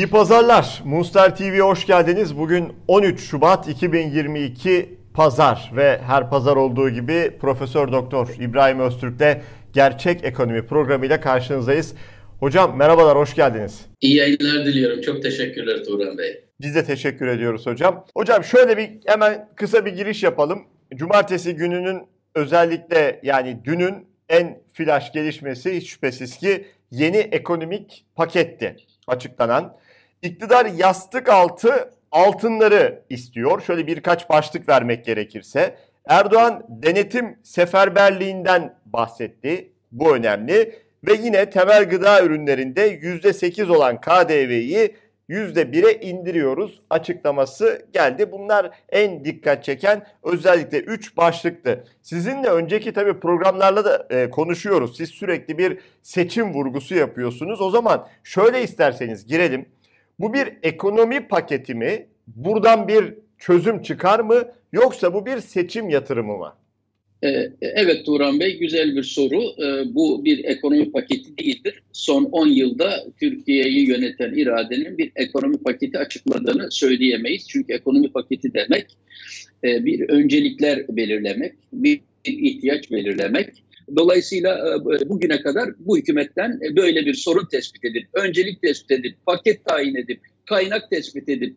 İyi pazarlar. Monster TV'ye hoş geldiniz. Bugün 13 Şubat 2022 Pazar ve her pazar olduğu gibi Profesör Doktor İbrahim Öztürk'le Gerçek Ekonomi programıyla karşınızdayız. Hocam merhabalar, hoş geldiniz. İyi yayınlar diliyorum. Çok teşekkürler Turan Bey. Biz de teşekkür ediyoruz hocam. Hocam şöyle bir hemen kısa bir giriş yapalım. Cumartesi gününün özellikle yani dünün en flash gelişmesi hiç şüphesiz ki yeni ekonomik paketti açıklanan. İktidar yastık altı altınları istiyor. Şöyle birkaç başlık vermek gerekirse. Erdoğan denetim seferberliğinden bahsetti. Bu önemli. Ve yine temel gıda ürünlerinde %8 olan KDV'yi %1'e indiriyoruz açıklaması geldi. Bunlar en dikkat çeken özellikle 3 başlıktı. Sizinle önceki tabii programlarla da e, konuşuyoruz. Siz sürekli bir seçim vurgusu yapıyorsunuz. O zaman şöyle isterseniz girelim. Bu bir ekonomi paketi mi? Buradan bir çözüm çıkar mı? Yoksa bu bir seçim yatırımı mı? Ee, evet Turan Bey güzel bir soru. Ee, bu bir ekonomi paketi değildir. Son 10 yılda Türkiye'yi yöneten iradenin bir ekonomi paketi açıkladığını söyleyemeyiz. Çünkü ekonomi paketi demek e, bir öncelikler belirlemek, bir ihtiyaç belirlemek. Dolayısıyla e, bugüne kadar bu hükümetten e, böyle bir sorun tespit edip, öncelik tespit edip, paket tayin edip, kaynak tespit edip,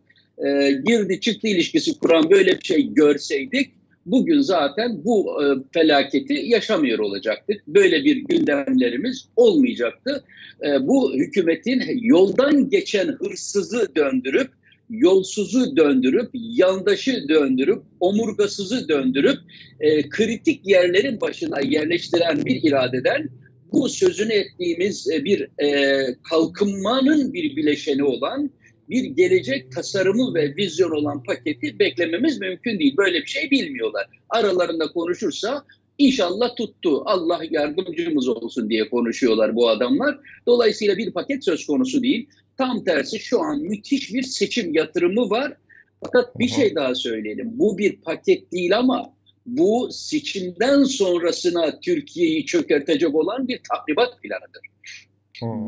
girdi çıktı ilişkisi kuran böyle bir şey görseydik bugün zaten bu e, felaketi yaşamıyor olacaktık. Böyle bir gündemlerimiz olmayacaktı. E, bu hükümetin yoldan geçen hırsızı döndürüp, yolsuzu döndürüp, yandaşı döndürüp, omurgasızı döndürüp, e, kritik yerlerin başına yerleştiren bir iradeden bu sözünü ettiğimiz e, bir e, kalkınmanın bir bileşeni olan bir gelecek tasarımı ve vizyon olan paketi beklememiz mümkün değil. Böyle bir şey bilmiyorlar. Aralarında konuşursa inşallah tuttu, Allah yardımcımız olsun diye konuşuyorlar bu adamlar. Dolayısıyla bir paket söz konusu değil. Tam tersi şu an müthiş bir seçim yatırımı var. Fakat bir şey daha söyleyelim. Bu bir paket değil ama bu seçimden sonrasına Türkiye'yi çökertecek olan bir tahribat planıdır.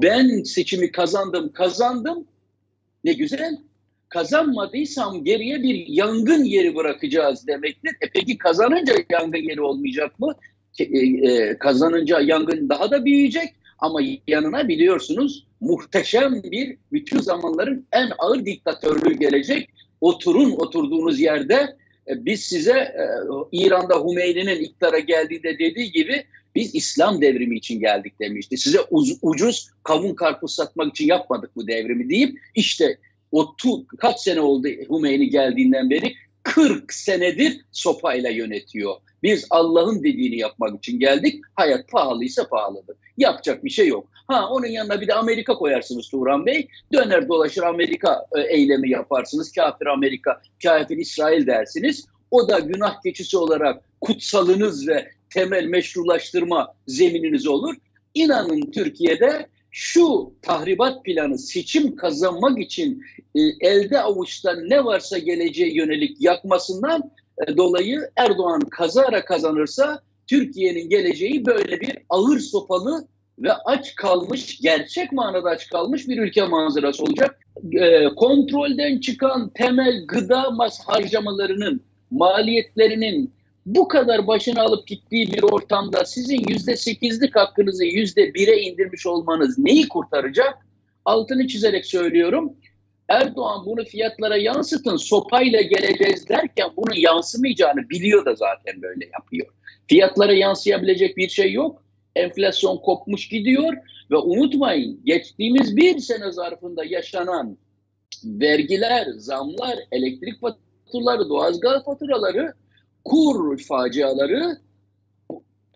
Ben seçimi kazandım, kazandım ne güzel. Kazanmadıysam geriye bir yangın yeri bırakacağız demektir. E peki kazanınca yangın yeri olmayacak mı? E, e, kazanınca yangın daha da büyüyecek ama yanına biliyorsunuz muhteşem bir bütün zamanların en ağır diktatörlüğü gelecek. Oturun oturduğunuz yerde e, biz size e, İran'da Hümeyni'nin iktidara geldiğinde dediği gibi biz İslam devrimi için geldik demişti. Size uz, ucuz kavun karpuz satmak için yapmadık bu devrimi deyip işte o kaç sene oldu Hümeyni geldiğinden beri 40 senedir sopayla yönetiyor. Biz Allah'ın dediğini yapmak için geldik. Hayat pahalıysa pahalıdır. Yapacak bir şey yok. Ha onun yanına bir de Amerika koyarsınız Turan Bey. Döner dolaşır Amerika e, eylemi yaparsınız. Kafir Amerika, kafir İsrail dersiniz. O da günah keçisi olarak kutsalınız ve temel meşrulaştırma zemininiz olur. İnanın Türkiye'de şu tahribat planı seçim kazanmak için e, elde avuçta ne varsa geleceğe yönelik yakmasından dolayı Erdoğan kazara kazanırsa Türkiye'nin geleceği böyle bir ağır sopalı ve aç kalmış, gerçek manada aç kalmış bir ülke manzarası olacak. E, kontrolden çıkan temel gıda harcamalarının maliyetlerinin bu kadar başını alıp gittiği bir ortamda sizin yüzde sekizlik hakkınızı yüzde bire indirmiş olmanız neyi kurtaracak? Altını çizerek söylüyorum. Erdoğan bunu fiyatlara yansıtın sopayla geleceğiz derken bunun yansımayacağını biliyor da zaten böyle yapıyor. Fiyatlara yansıyabilecek bir şey yok. Enflasyon kopmuş gidiyor ve unutmayın geçtiğimiz bir sene zarfında yaşanan vergiler, zamlar, elektrik faturaları, doğalgaz faturaları kur faciaları,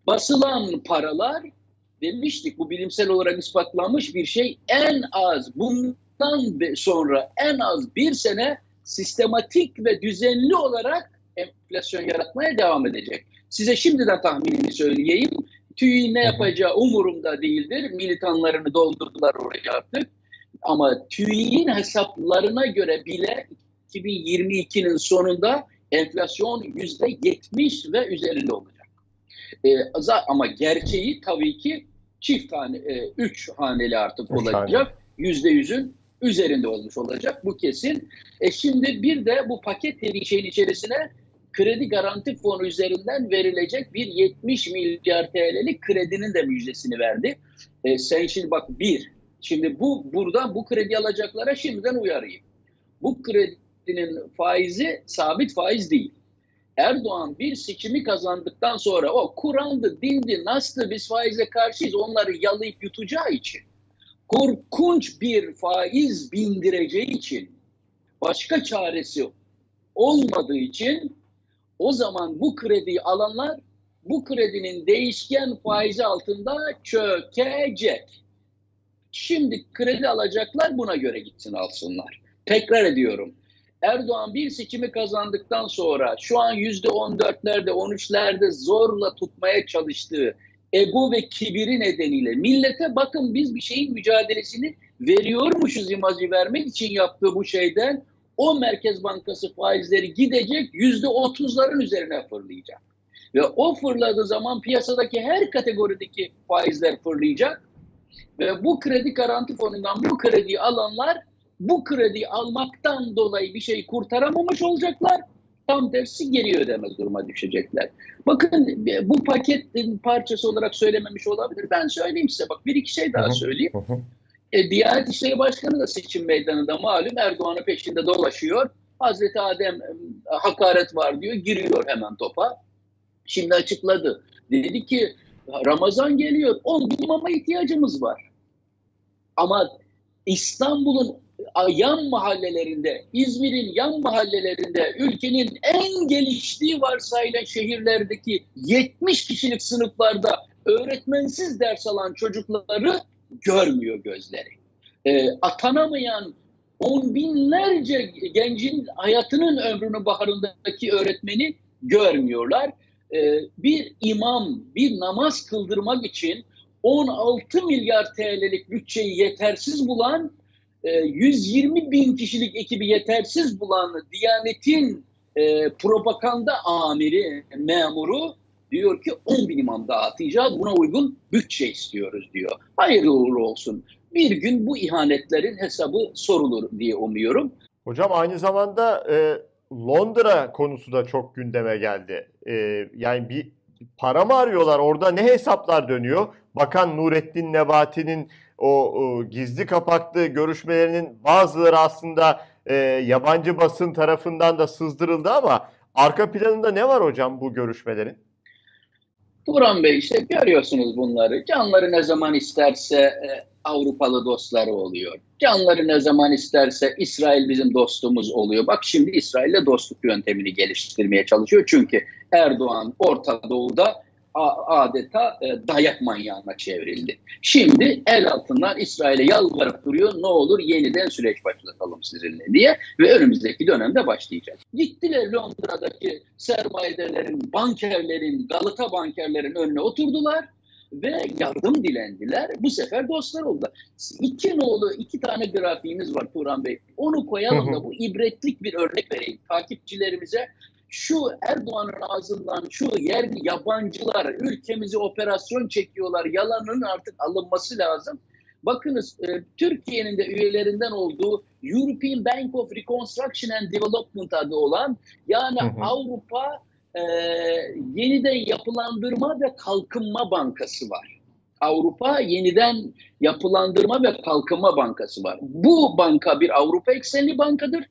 basılan paralar demiştik bu bilimsel olarak ispatlanmış bir şey en az bundan sonra en az bir sene sistematik ve düzenli olarak enflasyon yaratmaya devam edecek. Size şimdiden tahminini söyleyeyim. TÜİ ne yapacağı umurumda değildir. Militanlarını doldurdular oraya artık. Ama TÜİ'nin hesaplarına göre bile 2022'nin sonunda enflasyon yüzde yetmiş ve üzerinde olacak. E, ama gerçeği tabii ki çift tane, e, üç haneli artık üç olacak. Yüzde yüzün üzerinde olmuş olacak bu kesin. E şimdi bir de bu paket şeyin içerisine kredi garanti fonu üzerinden verilecek bir 70 milyar TL'lik kredinin de müjdesini verdi. E, sen şimdi bak bir, şimdi bu buradan bu kredi alacaklara şimdiden uyarayım. Bu kredinin faizi sabit faiz değil. Erdoğan bir seçimi kazandıktan sonra o Kur'an'dı, dindi, nasıl biz faize karşıyız onları yalayıp yutacağı için korkunç bir faiz bindireceği için başka çaresi olmadığı için o zaman bu krediyi alanlar bu kredinin değişken faizi altında çökecek. Şimdi kredi alacaklar buna göre gitsin alsınlar. Tekrar ediyorum. Erdoğan bir seçimi kazandıktan sonra şu an yüzde on dörtlerde, on üçlerde zorla tutmaya çalıştığı ego ve kibiri nedeniyle millete bakın biz bir şeyin mücadelesini veriyormuşuz imajı vermek için yaptığı bu şeyden o Merkez Bankası faizleri gidecek yüzde otuzların üzerine fırlayacak. Ve o fırladığı zaman piyasadaki her kategorideki faizler fırlayacak. Ve bu kredi garanti fonundan bu krediyi alanlar bu krediyi almaktan dolayı bir şey kurtaramamış olacaklar. Tam tersi geri ödemez duruma düşecekler. Bakın bu paketin parçası olarak söylememiş olabilir. Ben söyleyeyim size bak bir iki şey daha söyleyeyim. E, Diyanet İşleri Başkanı da seçim meydanında malum Erdoğan'ın peşinde dolaşıyor. Hazreti Adem e, hakaret var diyor, giriyor hemen topa. Şimdi açıkladı. Dedi ki Ramazan geliyor, 10 bin imama ihtiyacımız var. Ama İstanbul'un yan mahallelerinde, İzmir'in yan mahallelerinde, ülkenin en geliştiği varsayılan şehirlerdeki 70 kişilik sınıflarda öğretmensiz ders alan çocukları görmüyor gözleri. E, atanamayan on binlerce gencin hayatının ömrünün baharındaki öğretmeni görmüyorlar. E, bir imam bir namaz kıldırmak için 16 milyar TL'lik bütçeyi yetersiz bulan 120 e, bin kişilik ekibi yetersiz bulan Diyanet'in e, propaganda amiri, memuru diyor ki 10 bin imam dağıtacağız buna uygun bütçe istiyoruz diyor. Hayırlı uğurlu olsun. Bir gün bu ihanetlerin hesabı sorulur diye umuyorum. Hocam aynı zamanda e, Londra konusu da çok gündeme geldi. E, yani bir para mı arıyorlar? Orada ne hesaplar dönüyor? Bakan Nurettin Nebati'nin o, o gizli kapaklı görüşmelerinin bazıları aslında e, yabancı basın tarafından da sızdırıldı ama arka planında ne var hocam bu görüşmelerin? Turan Bey işte görüyorsunuz bunları. Canları ne zaman isterse e, Avrupalı dostları oluyor. Canları ne zaman isterse İsrail bizim dostumuz oluyor. Bak şimdi İsrail'le dostluk yöntemini geliştirmeye çalışıyor. Çünkü Erdoğan Orta Doğu'da adeta e, dayak manyağına çevrildi. Şimdi el altından İsrail'e yalvarıp duruyor ne olur yeniden süreç başlatalım sizinle diye ve önümüzdeki dönemde başlayacak. Gittiler Londra'daki sermayelerin, bankerlerin, Galata bankerlerin önüne oturdular ve yardım dilendiler. Bu sefer dostlar oldu. İki nolu iki tane grafiğimiz var Turan Bey. Onu koyalım da bu ibretlik bir örnek vereyim takipçilerimize şu Erdoğan'ın ağzından şu yerli yabancılar ülkemizi operasyon çekiyorlar yalanın artık alınması lazım. Bakınız e, Türkiye'nin de üyelerinden olduğu European Bank of Reconstruction and Development adı olan yani hı hı. Avrupa e, yeniden yapılandırma ve kalkınma bankası var. Avrupa yeniden yapılandırma ve kalkınma bankası var. Bu banka bir Avrupa eksenli bankadır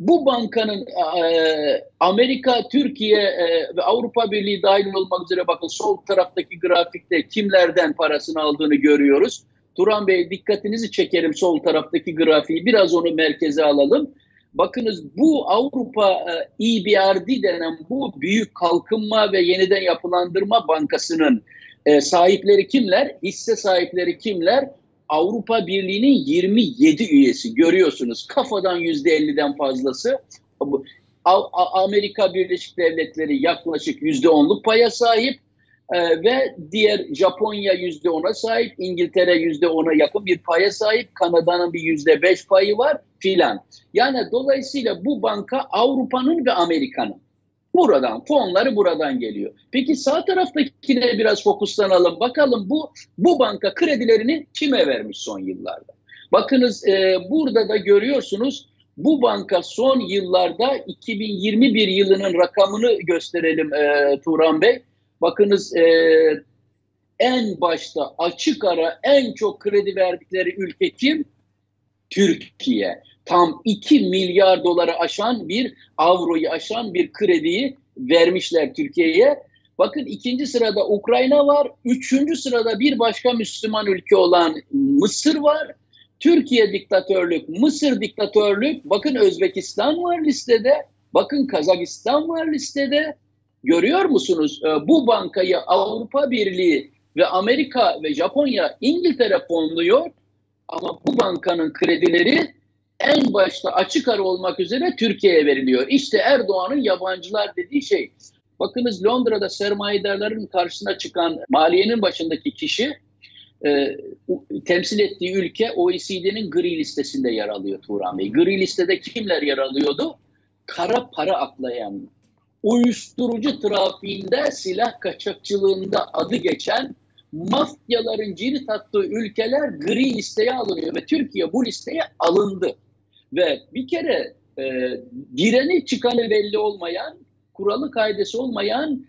bu bankanın e, Amerika, Türkiye e, ve Avrupa Birliği dahil olmak üzere bakın sol taraftaki grafikte kimlerden parasını aldığını görüyoruz. Turan Bey dikkatinizi çekerim sol taraftaki grafiği biraz onu merkeze alalım. Bakınız bu Avrupa e, EBRD denen bu büyük kalkınma ve yeniden yapılandırma bankasının e, sahipleri kimler? Hisse sahipleri kimler? Avrupa Birliği'nin 27 üyesi görüyorsunuz. Kafadan %50'den fazlası. Amerika Birleşik Devletleri yaklaşık %10'luk paya sahip ee, ve diğer Japonya %10'a sahip, İngiltere %10'a yakın bir paya sahip, Kanada'nın bir %5 payı var filan. Yani dolayısıyla bu banka Avrupa'nın ve Amerika'nın. Buradan, fonları buradan geliyor. Peki sağ taraftakine biraz fokuslanalım. Bakalım bu bu banka kredilerini kime vermiş son yıllarda? Bakınız e, burada da görüyorsunuz bu banka son yıllarda 2021 yılının rakamını gösterelim e, Turan Bey. Bakınız e, en başta açık ara en çok kredi verdikleri ülke kim? Türkiye. Tam 2 milyar doları aşan bir avroyu aşan bir krediyi vermişler Türkiye'ye. Bakın ikinci sırada Ukrayna var. Üçüncü sırada bir başka Müslüman ülke olan Mısır var. Türkiye diktatörlük, Mısır diktatörlük, bakın Özbekistan var listede, bakın Kazakistan var listede. Görüyor musunuz? Ee, bu bankayı Avrupa Birliği ve Amerika ve Japonya, İngiltere fonluyor. Ama bu bankanın kredileri en başta açık ara olmak üzere Türkiye'ye veriliyor. İşte Erdoğan'ın yabancılar dediği şey. Bakınız Londra'da sermayedarların karşısına çıkan maliyenin başındaki kişi e, temsil ettiği ülke OECD'nin gri listesinde yer alıyor Turan Bey. Gri listede kimler yer alıyordu? Kara para aklayan, uyuşturucu trafiğinde, silah kaçakçılığında adı geçen mafyaların cirit attığı ülkeler gri listeye alınıyor ve Türkiye bu listeye alındı. Ve bir kere e, gireni çıkanı belli olmayan, kuralı kaidesi olmayan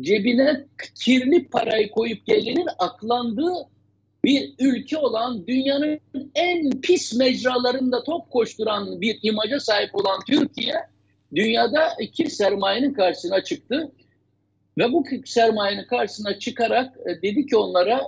cebine kirli parayı koyup gelenin aklandığı bir ülke olan dünyanın en pis mecralarında top koşturan bir imaja sahip olan Türkiye dünyada iki sermayenin karşısına çıktı. Ve bu sermayenin karşısına çıkarak e, dedi ki onlara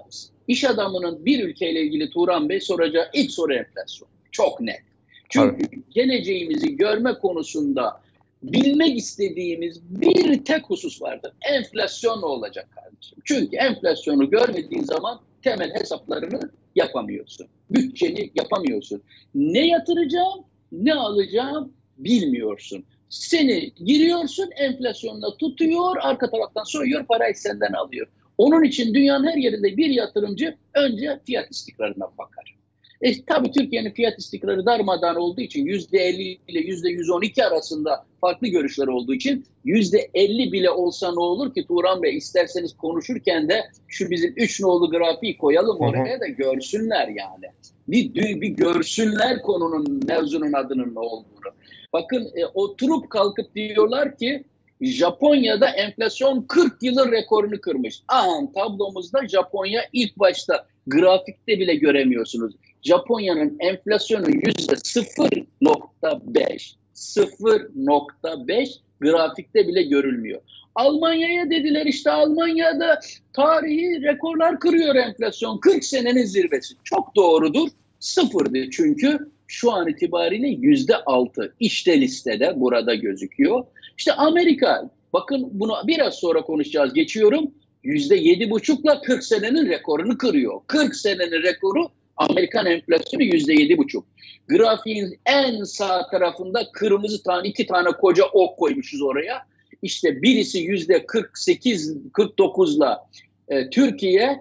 iş adamının bir ülkeyle ilgili Turan Bey soracağı ilk soru enflasyon. Çok net. Çünkü evet. geleceğimizi görme konusunda bilmek istediğimiz bir tek husus vardır. Enflasyon ne olacak kardeşim? Çünkü enflasyonu görmediğin zaman temel hesaplarını yapamıyorsun. Bütçeni yapamıyorsun. Ne yatıracağım, ne alacağım bilmiyorsun. Seni giriyorsun enflasyonla tutuyor, arka taraftan soyuyor, parayı senden alıyor. Onun için dünyanın her yerinde bir yatırımcı önce fiyat istikrarına bakar. E, tabii Türkiye'nin fiyat istikrarı darmadağın olduğu için %50 ile %112 arasında farklı görüşler olduğu için %50 bile olsa ne olur ki Turan Bey isterseniz konuşurken de şu bizim 3 nolu grafiği koyalım oraya da görsünler yani. Bir, bir görsünler konunun mevzunun adının ne olduğunu. Bakın e, oturup kalkıp diyorlar ki Japonya'da enflasyon 40 yılın rekorunu kırmış. Aha tablomuzda Japonya ilk başta grafikte bile göremiyorsunuz. Japonya'nın enflasyonu yüzde 0.5. 0.5 grafikte bile görülmüyor. Almanya'ya dediler işte Almanya'da tarihi rekorlar kırıyor enflasyon. 40 senenin zirvesi. Çok doğrudur. Sıfırdı çünkü şu an itibariyle yüzde altı. İşte listede burada gözüküyor. İşte Amerika bakın bunu biraz sonra konuşacağız geçiyorum. Yüzde yedi buçukla 40 senenin rekorunu kırıyor. 40 senenin rekoru Amerikan enflasyonu yüzde yedi buçuk. Grafiğin en sağ tarafında kırmızı tane iki tane koca ok koymuşuz oraya. İşte birisi yüzde 48 49'la e, Türkiye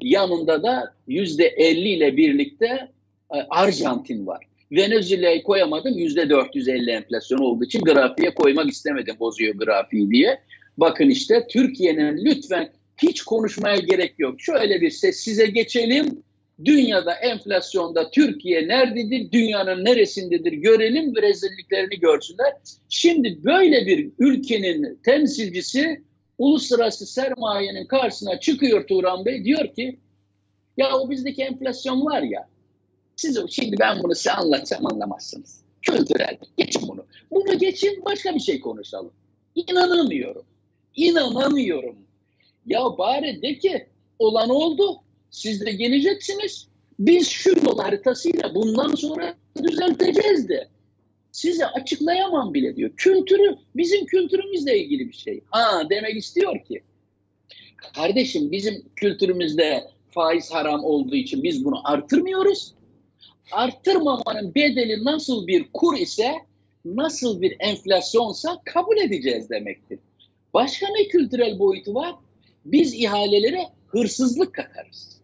yanında da yüzde 50 ile birlikte Arjantin var. Venezuela'yı koyamadım yüzde 450 enflasyon olduğu için grafiğe koymak istemedim bozuyor grafiği diye. Bakın işte Türkiye'nin lütfen hiç konuşmaya gerek yok. Şöyle bir sessize geçelim Dünyada enflasyonda Türkiye nerededir, dünyanın neresindedir görelim ve rezilliklerini görsünler. Şimdi böyle bir ülkenin temsilcisi uluslararası sermayenin karşısına çıkıyor Turan Bey diyor ki ya o bizdeki enflasyon var ya siz şimdi ben bunu size anlatsam anlamazsınız. Kültürel. Geçin bunu. Bunu geçin başka bir şey konuşalım. İnanamıyorum. İnanamıyorum. Ya bari de ki olan oldu. Siz de geleceksiniz. Biz şu yol haritasıyla bundan sonra düzelteceğiz de. Size açıklayamam bile diyor. Kültürü bizim kültürümüzle ilgili bir şey. Ha demek istiyor ki kardeşim bizim kültürümüzde faiz haram olduğu için biz bunu artırmıyoruz. Arttırmamanın bedeli nasıl bir kur ise nasıl bir enflasyonsa kabul edeceğiz demektir. Başka ne kültürel boyutu var? Biz ihalelere hırsızlık katarız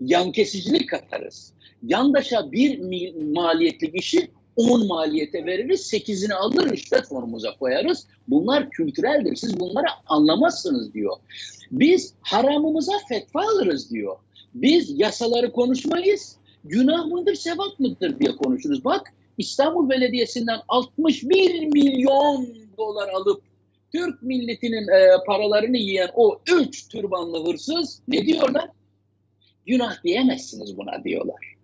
yan kesicilik katarız. Yandaşa bir maliyetli işi 10 maliyete veririz, 8'ini alır rüşvet formumuza koyarız. Bunlar kültüreldir. Siz bunları anlamazsınız diyor. Biz haramımıza fetva alırız diyor. Biz yasaları konuşmayız. Günah mıdır, sevap mıdır diye konuşuruz. Bak İstanbul Belediyesi'nden 61 milyon dolar alıp Türk milletinin e, paralarını yiyen o üç türbanlı hırsız ne diyorlar? Günah diyemezsiniz buna diyorlar.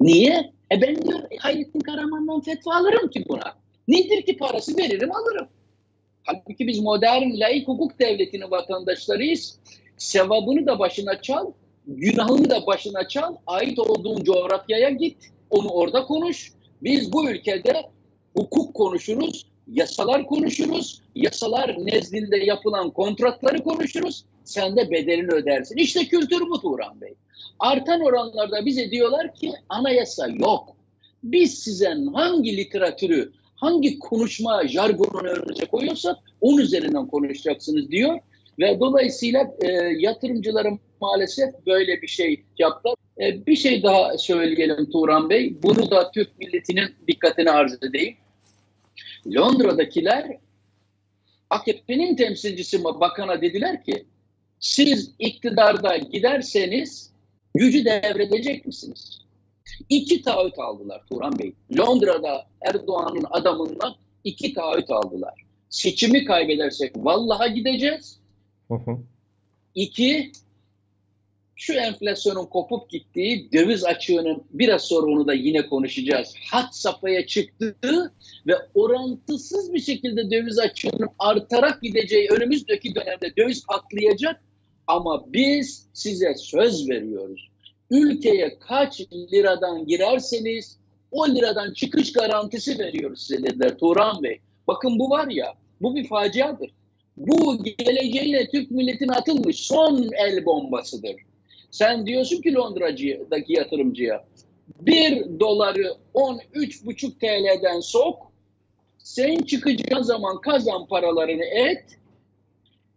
Niye? E ben diyor Hayrettin Karaman'dan fetva alırım ki buna. Nedir ki parası veririm alırım. Halbuki biz modern laik hukuk devletinin vatandaşlarıyız. Sevabını da başına çal, günahını da başına çal, ait olduğun coğrafyaya git, onu orada konuş. Biz bu ülkede hukuk konuşuruz, yasalar konuşuruz, yasalar nezdinde yapılan kontratları konuşuruz, sen de bedelini ödersin. İşte kültür bu Turan Bey. Artan oranlarda bize diyorlar ki anayasa yok. Biz size hangi literatürü, hangi konuşma jargonunu önünüze koyuyorsak onun üzerinden konuşacaksınız diyor. Ve dolayısıyla e, yatırımcıların maalesef böyle bir şey yaptılar. E, bir şey daha söyleyelim Turan Bey. Bunu da Türk milletinin dikkatine arz edeyim. Londra'dakiler AKP'nin temsilcisi bakana dediler ki siz iktidarda giderseniz gücü devredecek misiniz? İki taahhüt aldılar Turan Bey. Londra'da Erdoğan'ın adamından iki taahhüt aldılar. Seçimi kaybedersek vallaha gideceğiz. Hı hı. İki, şu enflasyonun kopup gittiği döviz açığının biraz sonra onu da yine konuşacağız. Hat safhaya çıktığı ve orantısız bir şekilde döviz açığının artarak gideceği önümüzdeki dönemde döviz patlayacak. Ama biz size söz veriyoruz. Ülkeye kaç liradan girerseniz o liradan çıkış garantisi veriyoruz size dediler Turan Bey. Bakın bu var ya bu bir faciadır. Bu geleceğiyle Türk milletine atılmış son el bombasıdır. Sen diyorsun ki Londra'daki yatırımcıya bir doları 13,5 TL'den sok, sen çıkacağın zaman kazan paralarını et.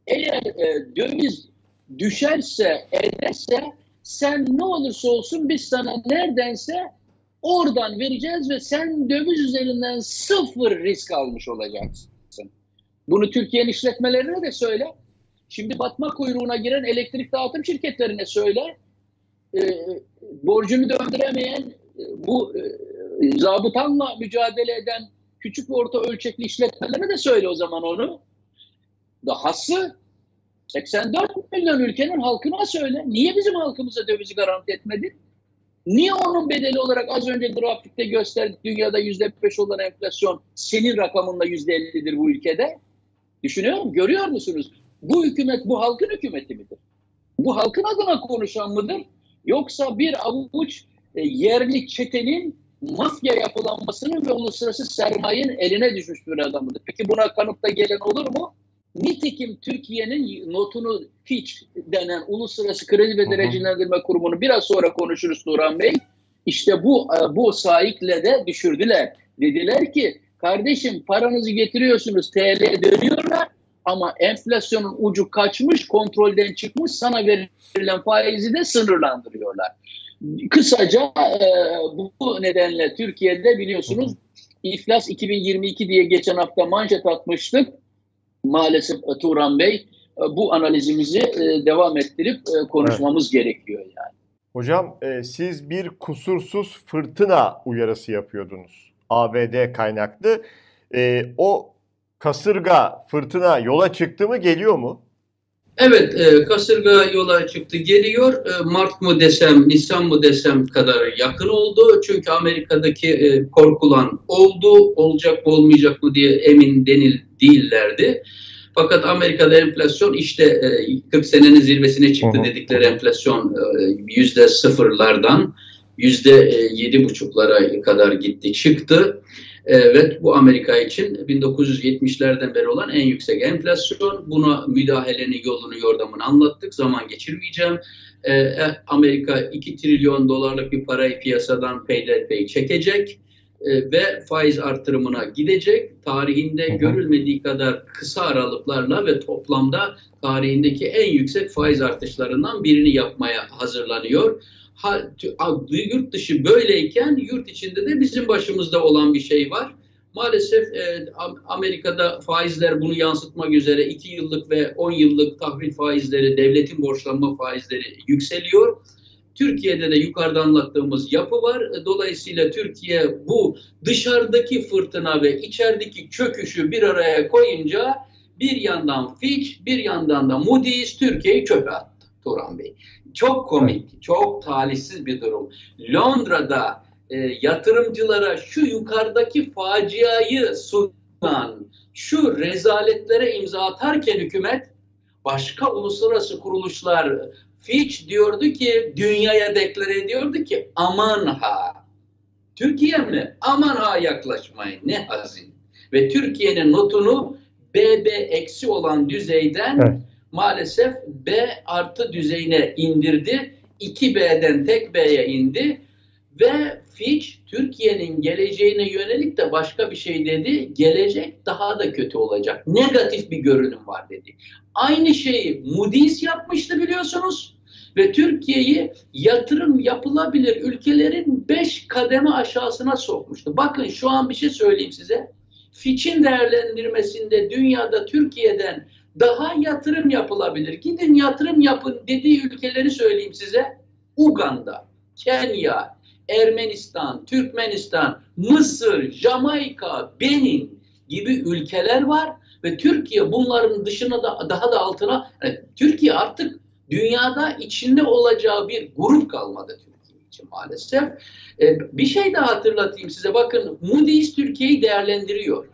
Eğer e, döviz düşerse, ederse sen ne olursa olsun biz sana neredense oradan vereceğiz ve sen döviz üzerinden sıfır risk almış olacaksın. Bunu Türkiye'nin işletmelerine de söyle. Şimdi batma kuyruğuna giren elektrik dağıtım şirketlerine söyle. E, borcunu döndüremeyen e, bu e, zabıtanla mücadele eden küçük orta ölçekli işletmelere de söyle o zaman onu. Dahası 84 milyon ülkenin halkına söyle. Niye bizim halkımıza dövizi garanti etmedin? Niye onun bedeli olarak az önce grafikte gösterdik dünyada yüzde beş olan enflasyon senin rakamında yüzde ellidir bu ülkede? Düşünüyor musun? Görüyor musunuz? Bu hükümet bu halkın hükümeti midir? Bu halkın adına konuşan mıdır? Yoksa bir avuç e, yerli çetenin mafya yapılanmasının ve uluslararası sermayenin eline düşmüş bir adam mıdır? Peki buna kanıtta gelen olur mu? Nitekim Türkiye'nin notunu Fitch denen Uluslararası Kredi ve Derecelendirme Kurumu'nu biraz sonra konuşuruz Turan Bey. İşte bu e, bu sahikle de düşürdüler. Dediler ki kardeşim paranızı getiriyorsunuz TL'ye dönüyorlar ama enflasyonun ucu kaçmış, kontrolden çıkmış, sana verilen faizi de sınırlandırıyorlar. Kısaca e, bu nedenle Türkiye'de biliyorsunuz iflas 2022 diye geçen hafta manşet atmıştık maalesef e, Turan Bey e, bu analizimizi e, devam ettirip konuşmamız evet. gerekiyor yani. Hocam siz bir kusursuz fırtına uyarısı yapıyordunuz. ABD kaynaklı. O kasırga fırtına yola çıktı mı geliyor mu? Evet, e, kasırga yola çıktı, geliyor. E, Mart mı desem, Nisan mı desem kadar yakın oldu. Çünkü Amerika'daki e, korkulan oldu, olacak mı olmayacak mı diye emin denil değillerdi. Fakat Amerika'da enflasyon işte e, 40 senenin zirvesine çıktı dedikleri enflasyon e, yüzde sıfırlardan yüzde yedi buçuklara kadar gitti, çıktı. Evet bu Amerika için 1970'lerden beri olan en yüksek enflasyon. Buna müdahalenin yolunu yordamını anlattık. Zaman geçirmeyeceğim. Ee, e, Amerika 2 trilyon dolarlık bir parayı piyasadan peyderpey çekecek e, ve faiz artırımına gidecek. Tarihinde görülmediği kadar kısa aralıklarla ve toplamda tarihindeki en yüksek faiz artışlarından birini yapmaya hazırlanıyor ha, yurt dışı böyleyken yurt içinde de bizim başımızda olan bir şey var. Maalesef e, Amerika'da faizler bunu yansıtmak üzere 2 yıllık ve 10 yıllık tahvil faizleri, devletin borçlanma faizleri yükseliyor. Türkiye'de de yukarıda anlattığımız yapı var. Dolayısıyla Türkiye bu dışarıdaki fırtına ve içerideki çöküşü bir araya koyunca bir yandan Fitch, bir yandan da Moody's Türkiye'yi çöpe attı Turan Bey. Çok komik, çok talihsiz bir durum. Londra'da e, yatırımcılara şu yukarıdaki faciayı sunan, şu rezaletlere imza atarken hükümet başka uluslararası kuruluşlar Fitch diyordu ki dünyaya deklare ediyordu ki aman ha Türkiye mi? Aman ha yaklaşmayın ne hazin. Ve Türkiye'nin notunu BB eksi olan düzeyden evet. maalesef B artı düzeyine indirdi. 2B'den tek B'ye indi ve Fitch Türkiye'nin geleceğine yönelik de başka bir şey dedi. Gelecek daha da kötü olacak. Negatif bir görünüm var dedi. Aynı şeyi Moody's yapmıştı biliyorsunuz. Ve Türkiye'yi yatırım yapılabilir ülkelerin 5 kademe aşağısına sokmuştu. Bakın şu an bir şey söyleyeyim size. Fitch'in değerlendirmesinde dünyada Türkiye'den daha yatırım yapılabilir. Gidin yatırım yapın dediği ülkeleri söyleyeyim size. Uganda, Kenya, Ermenistan, Türkmenistan, Mısır, Jamaika, Benin gibi ülkeler var ve Türkiye bunların dışına da daha da altına yani Türkiye artık dünyada içinde olacağı bir grup kalmadı Türkiye için maalesef. Ee, bir şey daha hatırlatayım size. Bakın Moody's Türkiye'yi değerlendiriyor.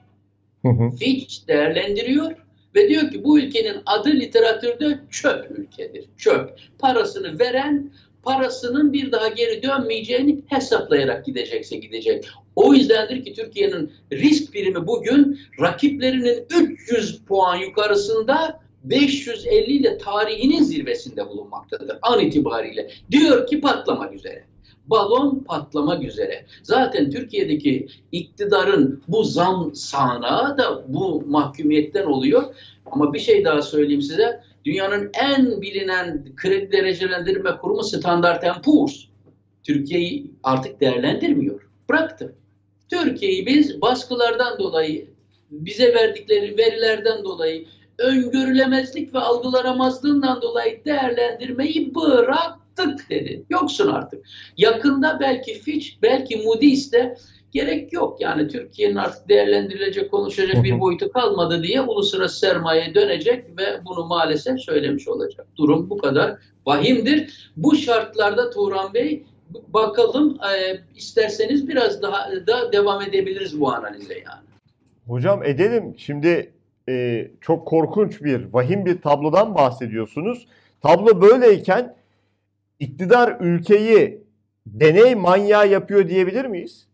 Hı hı. Fitch değerlendiriyor ve diyor ki bu ülkenin adı literatürde çöp ülkedir. Çöp. Parasını veren parasının bir daha geri dönmeyeceğini hesaplayarak gidecekse gidecek. O yüzdendir ki Türkiye'nin risk primi bugün rakiplerinin 300 puan yukarısında 550 ile tarihinin zirvesinde bulunmaktadır an itibariyle. Diyor ki patlamak üzere. Balon patlamak üzere. Zaten Türkiye'deki iktidarın bu zam sahnağı da bu mahkumiyetten oluyor. Ama bir şey daha söyleyeyim size. Dünyanın en bilinen kredi derecelendirme kurumu Standard Poor's. Türkiye'yi artık değerlendirmiyor. Bıraktı. Türkiye'yi biz baskılardan dolayı, bize verdikleri verilerden dolayı, öngörülemezlik ve algılaramazlığından dolayı değerlendirmeyi bıraktık dedi. Yoksun artık. Yakında belki Fitch, belki Moody's de gerek yok. Yani Türkiye'nin artık değerlendirilecek, konuşacak bir boyutu kalmadı diye uluslararası sermaye dönecek ve bunu maalesef söylemiş olacak. Durum bu kadar vahimdir. Bu şartlarda Turan Bey bakalım e, isterseniz biraz daha da devam edebiliriz bu analize yani. Hocam edelim. Şimdi e, çok korkunç bir, vahim bir tablodan bahsediyorsunuz. Tablo böyleyken iktidar ülkeyi deney manyağı yapıyor diyebilir miyiz?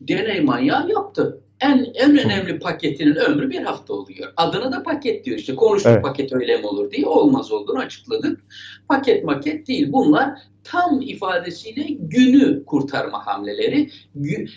deney manyağı yaptı. En, en önemli paketinin ömrü bir hafta oluyor. Adına da paket diyor işte. Konuştuk evet. paket öyle mi olur diye. Olmaz olduğunu açıkladık. Paket maket değil. Bunlar tam ifadesiyle günü kurtarma hamleleri.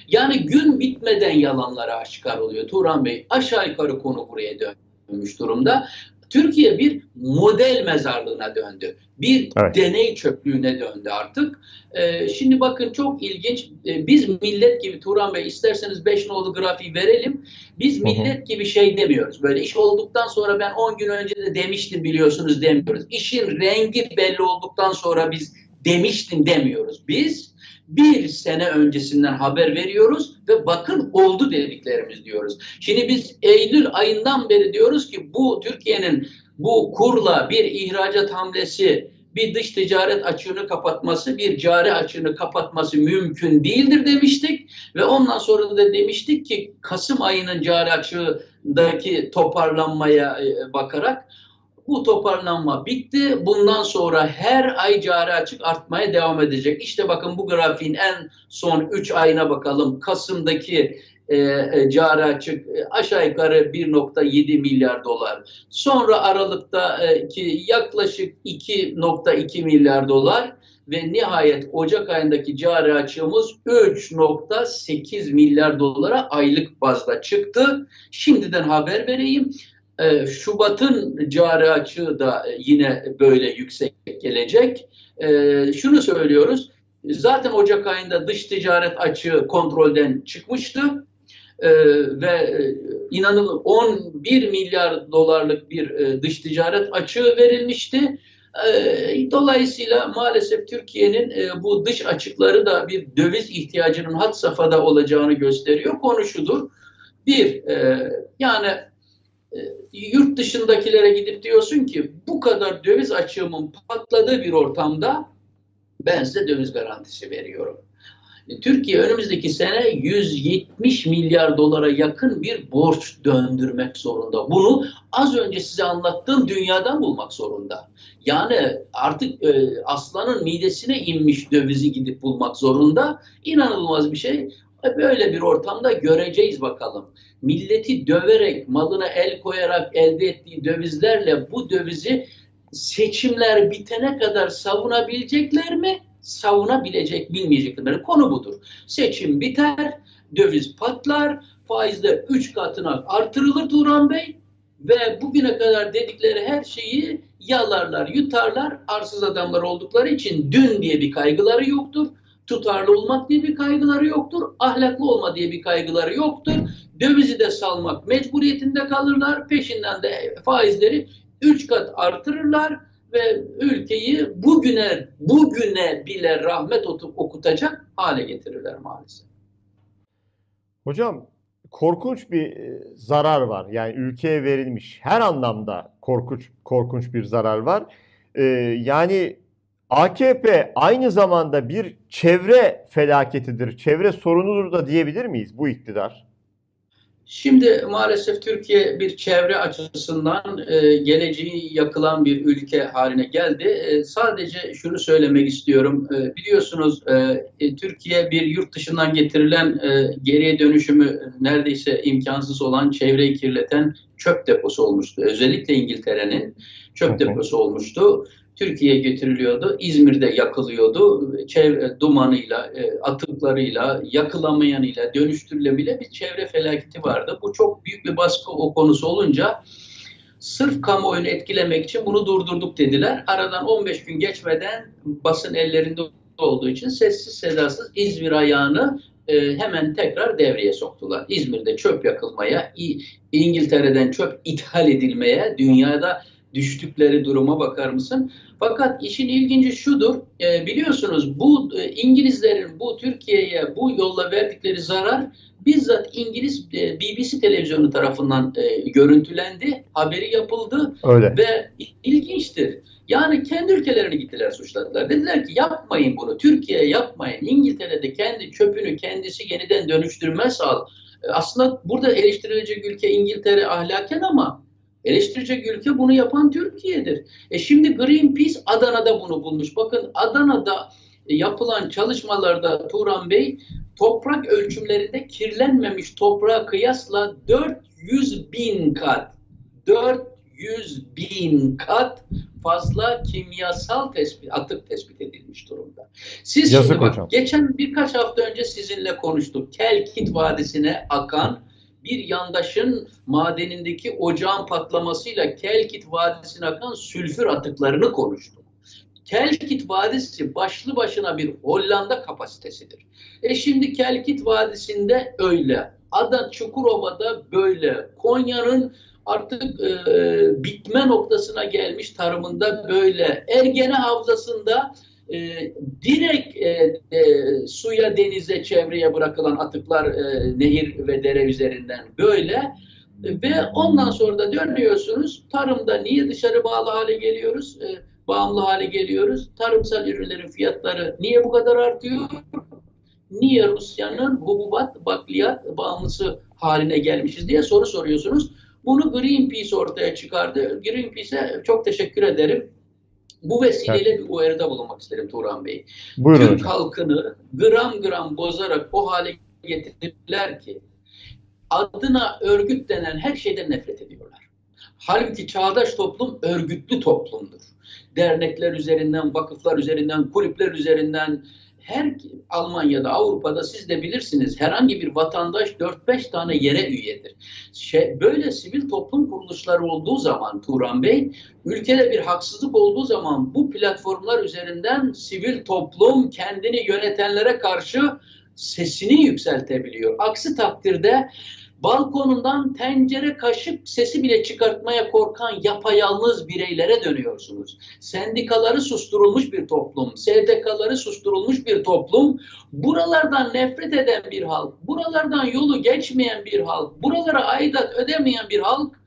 Yani gün bitmeden yalanlara aşikar oluyor. Turan Bey aşağı yukarı konu buraya dönmüş durumda. Türkiye bir model mezarlığına döndü. Bir evet. deney çöplüğüne döndü artık. Ee, şimdi bakın çok ilginç. Ee, biz millet gibi Turan Bey isterseniz 5 nolu grafiği verelim. Biz millet gibi şey demiyoruz. Böyle iş olduktan sonra ben 10 gün önce de demiştim biliyorsunuz demiyoruz. İşin rengi belli olduktan sonra biz demiştin demiyoruz. Biz bir sene öncesinden haber veriyoruz ve bakın oldu dediklerimiz diyoruz. Şimdi biz Eylül ayından beri diyoruz ki bu Türkiye'nin bu kurla bir ihracat hamlesi, bir dış ticaret açığını kapatması, bir cari açığını kapatması mümkün değildir demiştik. Ve ondan sonra da demiştik ki Kasım ayının cari açığındaki toparlanmaya e, bakarak bu toparlanma bitti. Bundan sonra her ay cari açık artmaya devam edecek. İşte bakın bu grafiğin en son 3 ayına bakalım. Kasım'daki e, e, cari açık e, aşağı yukarı 1.7 milyar dolar. Sonra Aralık'ta e, ki yaklaşık 2.2 milyar dolar ve nihayet Ocak ayındaki cari açığımız 3.8 milyar dolara aylık bazda çıktı. Şimdiden haber vereyim. E, Şubat'ın cari açığı da yine böyle yüksek gelecek. E, şunu söylüyoruz. Zaten Ocak ayında dış ticaret açığı kontrolden çıkmıştı. Ee, ve inanılır 11 milyar dolarlık bir dış ticaret açığı verilmişti. E, dolayısıyla maalesef Türkiye'nin e, bu dış açıkları da bir döviz ihtiyacının hat safhada olacağını gösteriyor. Konu şudur. Bir, e, yani yurt dışındakilere gidip diyorsun ki bu kadar döviz açığımın patladığı bir ortamda ben size döviz garantisi veriyorum. Türkiye önümüzdeki sene 170 milyar dolara yakın bir borç döndürmek zorunda. Bunu az önce size anlattığım dünyadan bulmak zorunda. Yani artık e, aslanın midesine inmiş dövizi gidip bulmak zorunda. İnanılmaz bir şey. Böyle bir ortamda göreceğiz bakalım. Milleti döverek, malına el koyarak elde ettiği dövizlerle bu dövizi seçimler bitene kadar savunabilecekler mi? savunabilecek, bilmeyecekleri konu budur. Seçim biter, döviz patlar, faizler 3 katına artırılır Turan Bey ve bugüne kadar dedikleri her şeyi yalarlar, yutarlar. Arsız adamlar oldukları için dün diye bir kaygıları yoktur. Tutarlı olmak diye bir kaygıları yoktur. Ahlaklı olma diye bir kaygıları yoktur. Dövizi de salmak mecburiyetinde kalırlar. Peşinden de faizleri 3 kat artırırlar ve ülkeyi bugüne bugüne bile rahmet okutacak hale getirirler maalesef. Hocam korkunç bir e, zarar var. Yani ülkeye verilmiş her anlamda korkunç korkunç bir zarar var. Ee, yani AKP aynı zamanda bir çevre felaketidir, çevre sorunudur da diyebilir miyiz bu iktidar? Şimdi maalesef Türkiye bir çevre açısından e, geleceği yakılan bir ülke haline geldi. E, sadece şunu söylemek istiyorum. E, biliyorsunuz e, e, Türkiye bir yurt dışından getirilen e, geriye dönüşümü neredeyse imkansız olan çevreyi kirleten çöp deposu olmuştu. Özellikle İngiltere'nin çöp deposu olmuştu. Türkiye'ye getiriliyordu. İzmir'de yakılıyordu. Çevre, dumanıyla, e, atıklarıyla, yakılamayanıyla, dönüştürülebilen bir çevre felaketi vardı. Bu çok büyük bir baskı o konusu olunca sırf kamuoyunu etkilemek için bunu durdurduk dediler. Aradan 15 gün geçmeden basın ellerinde olduğu için sessiz sedasız İzmir ayağını e, hemen tekrar devreye soktular. İzmir'de çöp yakılmaya, İngiltere'den çöp ithal edilmeye, dünyada düştükleri duruma bakar mısın? Fakat işin ilginci şudur, e, biliyorsunuz bu e, İngilizlerin bu Türkiye'ye bu yolla verdikleri zarar bizzat İngiliz e, BBC televizyonu tarafından e, görüntülendi, haberi yapıldı Öyle. ve ilginçtir. Yani kendi ülkelerini gittiler suçladılar. Dediler ki yapmayın bunu, Türkiye'ye yapmayın. İngiltere'de kendi çöpünü kendisi yeniden dönüştürme sağ. E, aslında burada eleştirilecek ülke İngiltere ahlaken ama Eleştirecek ülke bunu yapan Türkiye'dir. E şimdi Greenpeace Adana'da bunu bulmuş. Bakın Adana'da e, yapılan çalışmalarda Turan Bey toprak ölçümlerinde kirlenmemiş toprağa kıyasla 400 bin kat 400 bin kat fazla kimyasal tespit, atık tespit edilmiş durumda. Siz Yazık şimdi bak, hocam. geçen birkaç hafta önce sizinle konuştuk. Kelkit Vadisi'ne akan bir yandaşın madenindeki ocağın patlamasıyla Kelkit Vadisi'ne akan sülfür atıklarını konuştuk. Kelkit Vadisi başlı başına bir Hollanda kapasitesidir. E şimdi Kelkit Vadisi'nde öyle. Ada Çukurova'da böyle. Konya'nın artık e, bitme noktasına gelmiş tarımında böyle. Ergene Havzası'nda e, direkt e, e, suya, denize, çevreye bırakılan atıklar e, nehir ve dere üzerinden böyle ve ondan sonra da dönüyorsunuz tarımda niye dışarı bağlı hale geliyoruz, e, bağımlı hale geliyoruz, tarımsal ürünlerin fiyatları niye bu kadar artıyor? Niye Rusya'nın hububat, bakliyat bağımlısı haline gelmişiz diye soru soruyorsunuz. Bunu Greenpeace ortaya çıkardı. Greenpeace'e çok teşekkür ederim. Bu vesileyle bir uyarıda bulunmak isterim Turan Bey. Buyurun Türk hocam. halkını gram gram bozarak o hale getirdiler ki adına örgüt denen her şeyden nefret ediyorlar. Halbuki çağdaş toplum örgütlü toplumdur. Dernekler üzerinden, vakıflar üzerinden, kulüpler üzerinden, her Almanya'da, Avrupa'da siz de bilirsiniz herhangi bir vatandaş 4-5 tane yere üyedir. Şey, böyle sivil toplum kuruluşları olduğu zaman Turan Bey, ülkede bir haksızlık olduğu zaman bu platformlar üzerinden sivil toplum kendini yönetenlere karşı sesini yükseltebiliyor. Aksi takdirde balkonundan tencere kaşık sesi bile çıkartmaya korkan yapayalnız bireylere dönüyorsunuz. Sendikaları susturulmuş bir toplum, STK'ları susturulmuş bir toplum, buralardan nefret eden bir halk, buralardan yolu geçmeyen bir halk, buralara aidat ödemeyen bir halk,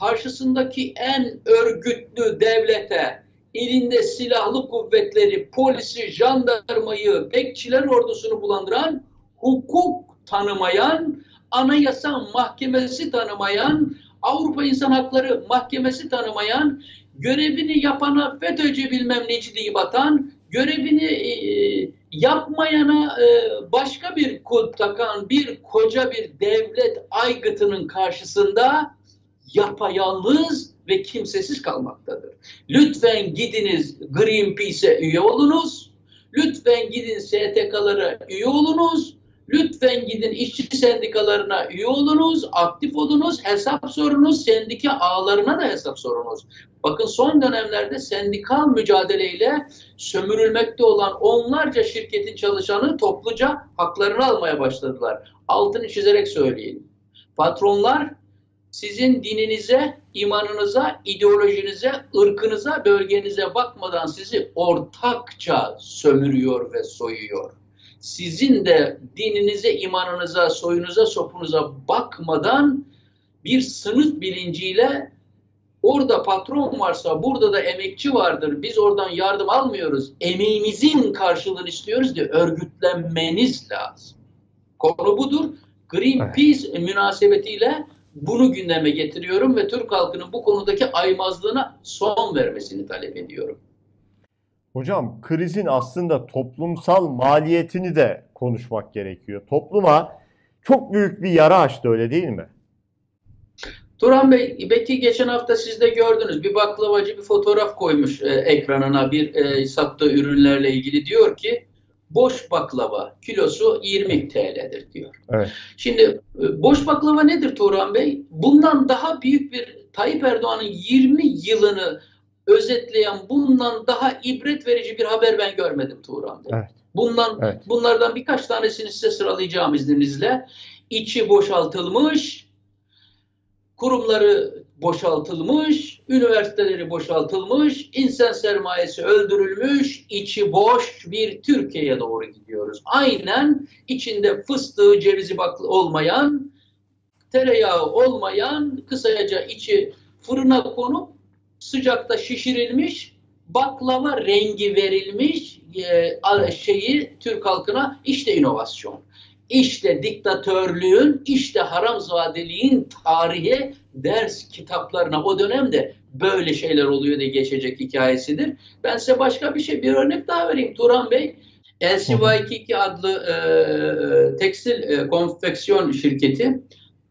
karşısındaki en örgütlü devlete, elinde silahlı kuvvetleri, polisi, jandarmayı, bekçiler ordusunu bulandıran, hukuk tanımayan, anayasa mahkemesi tanımayan, Avrupa İnsan Hakları Mahkemesi tanımayan, görevini yapana FETÖ'cü bilmem neci deyip görevini e, yapmayana e, başka bir kod takan bir koca bir devlet aygıtının karşısında yapayalnız ve kimsesiz kalmaktadır. Lütfen gidiniz Greenpeace'e üye olunuz. Lütfen gidin STK'lara üye olunuz. Lütfen gidin işçi sendikalarına üye olunuz, aktif olunuz, hesap sorunuz, sendika ağlarına da hesap sorunuz. Bakın son dönemlerde sendikal mücadeleyle sömürülmekte olan onlarca şirketin çalışanı topluca haklarını almaya başladılar. Altını çizerek söyleyeyim. Patronlar sizin dininize, imanınıza, ideolojinize, ırkınıza, bölgenize bakmadan sizi ortakça sömürüyor ve soyuyor. Sizin de dininize, imanınıza, soyunuza, sopunuza bakmadan bir sınıf bilinciyle orada patron varsa burada da emekçi vardır. Biz oradan yardım almıyoruz. Emeğimizin karşılığını istiyoruz diye örgütlenmeniz lazım. Konu budur. Greenpeace evet. münasebetiyle bunu gündeme getiriyorum ve Türk halkının bu konudaki aymazlığına son vermesini talep ediyorum. Hocam krizin aslında toplumsal maliyetini de konuşmak gerekiyor. Topluma çok büyük bir yara açtı öyle değil mi? Turan Bey, belki geçen hafta siz de gördünüz. Bir baklavacı bir fotoğraf koymuş e, ekranına bir e, sattığı ürünlerle ilgili. Diyor ki boş baklava kilosu 20 TL'dir diyor. Evet. Şimdi e, boş baklava nedir Turan Bey? Bundan daha büyük bir Tayyip Erdoğan'ın 20 yılını özetleyen bundan daha ibret verici bir haber ben görmedim Turan Bey. Evet. Bundan evet. bunlardan birkaç tanesini size sıralayacağım izninizle. İçi boşaltılmış, kurumları boşaltılmış, üniversiteleri boşaltılmış, insan sermayesi öldürülmüş, içi boş bir Türkiye'ye doğru gidiyoruz. Aynen içinde fıstığı, cevizi baklı olmayan, tereyağı olmayan, kısaca içi fırına konup sıcakta şişirilmiş, baklava rengi verilmiş e, şeyi Türk halkına işte inovasyon. İşte diktatörlüğün, işte haramzadeliğin tarihi ders kitaplarına o dönemde böyle şeyler oluyor diye geçecek hikayesidir. Ben size başka bir şey, bir örnek daha vereyim Turan Bey. LCY22 adlı e, tekstil e, konfeksiyon şirketi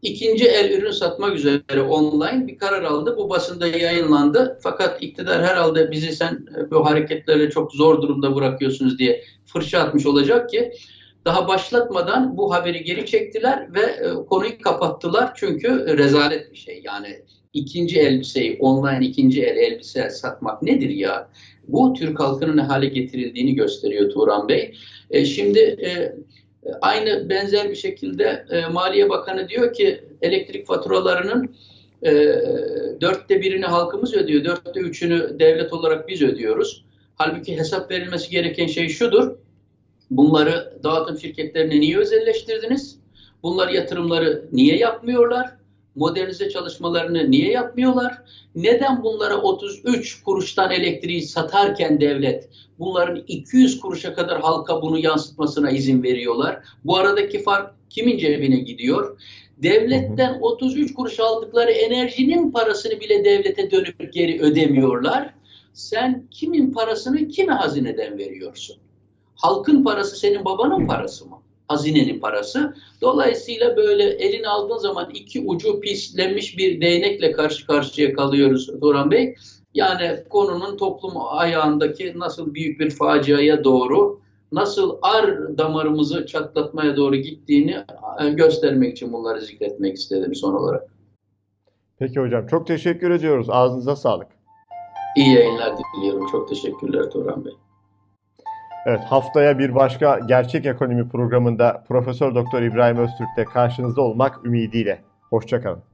ikinci el ürün satmak üzere online bir karar aldı. Bu basında yayınlandı. Fakat iktidar herhalde bizi sen e, bu hareketlerle çok zor durumda bırakıyorsunuz diye fırça atmış olacak ki daha başlatmadan bu haberi geri çektiler ve e, konuyu kapattılar. Çünkü rezalet bir şey. Yani ikinci elbiseyi, online ikinci el elbise satmak nedir ya? Bu Türk halkının ne hale getirildiğini gösteriyor Turan Bey. E, şimdi e, aynı benzer bir şekilde e, Maliye Bakanı diyor ki elektrik faturalarının e, dörtte birini halkımız ödüyor, dörtte üçünü devlet olarak biz ödüyoruz. Halbuki hesap verilmesi gereken şey şudur Bunları dağıtım şirketlerine niye özelleştirdiniz? Bunlar yatırımları niye yapmıyorlar? Modernize çalışmalarını niye yapmıyorlar? Neden bunlara 33 kuruştan elektriği satarken devlet bunların 200 kuruşa kadar halka bunu yansıtmasına izin veriyorlar? Bu aradaki fark kimin cebine gidiyor? Devletten 33 kuruş aldıkları enerjinin parasını bile devlete dönüp geri ödemiyorlar. Sen kimin parasını kime hazineden veriyorsun? halkın parası senin babanın parası mı? Hazinenin parası. Dolayısıyla böyle elini aldığın zaman iki ucu pislenmiş bir değnekle karşı karşıya kalıyoruz Turan Bey. Yani konunun toplum ayağındaki nasıl büyük bir faciaya doğru, nasıl ar damarımızı çatlatmaya doğru gittiğini e, göstermek için bunları zikretmek istedim son olarak. Peki hocam çok teşekkür ediyoruz. Ağzınıza sağlık. İyi yayınlar diliyorum. Çok teşekkürler Turan Bey. Evet haftaya bir başka gerçek ekonomi programında Profesör Doktor İbrahim Öztürk'te karşınızda olmak ümidiyle. Hoşçakalın.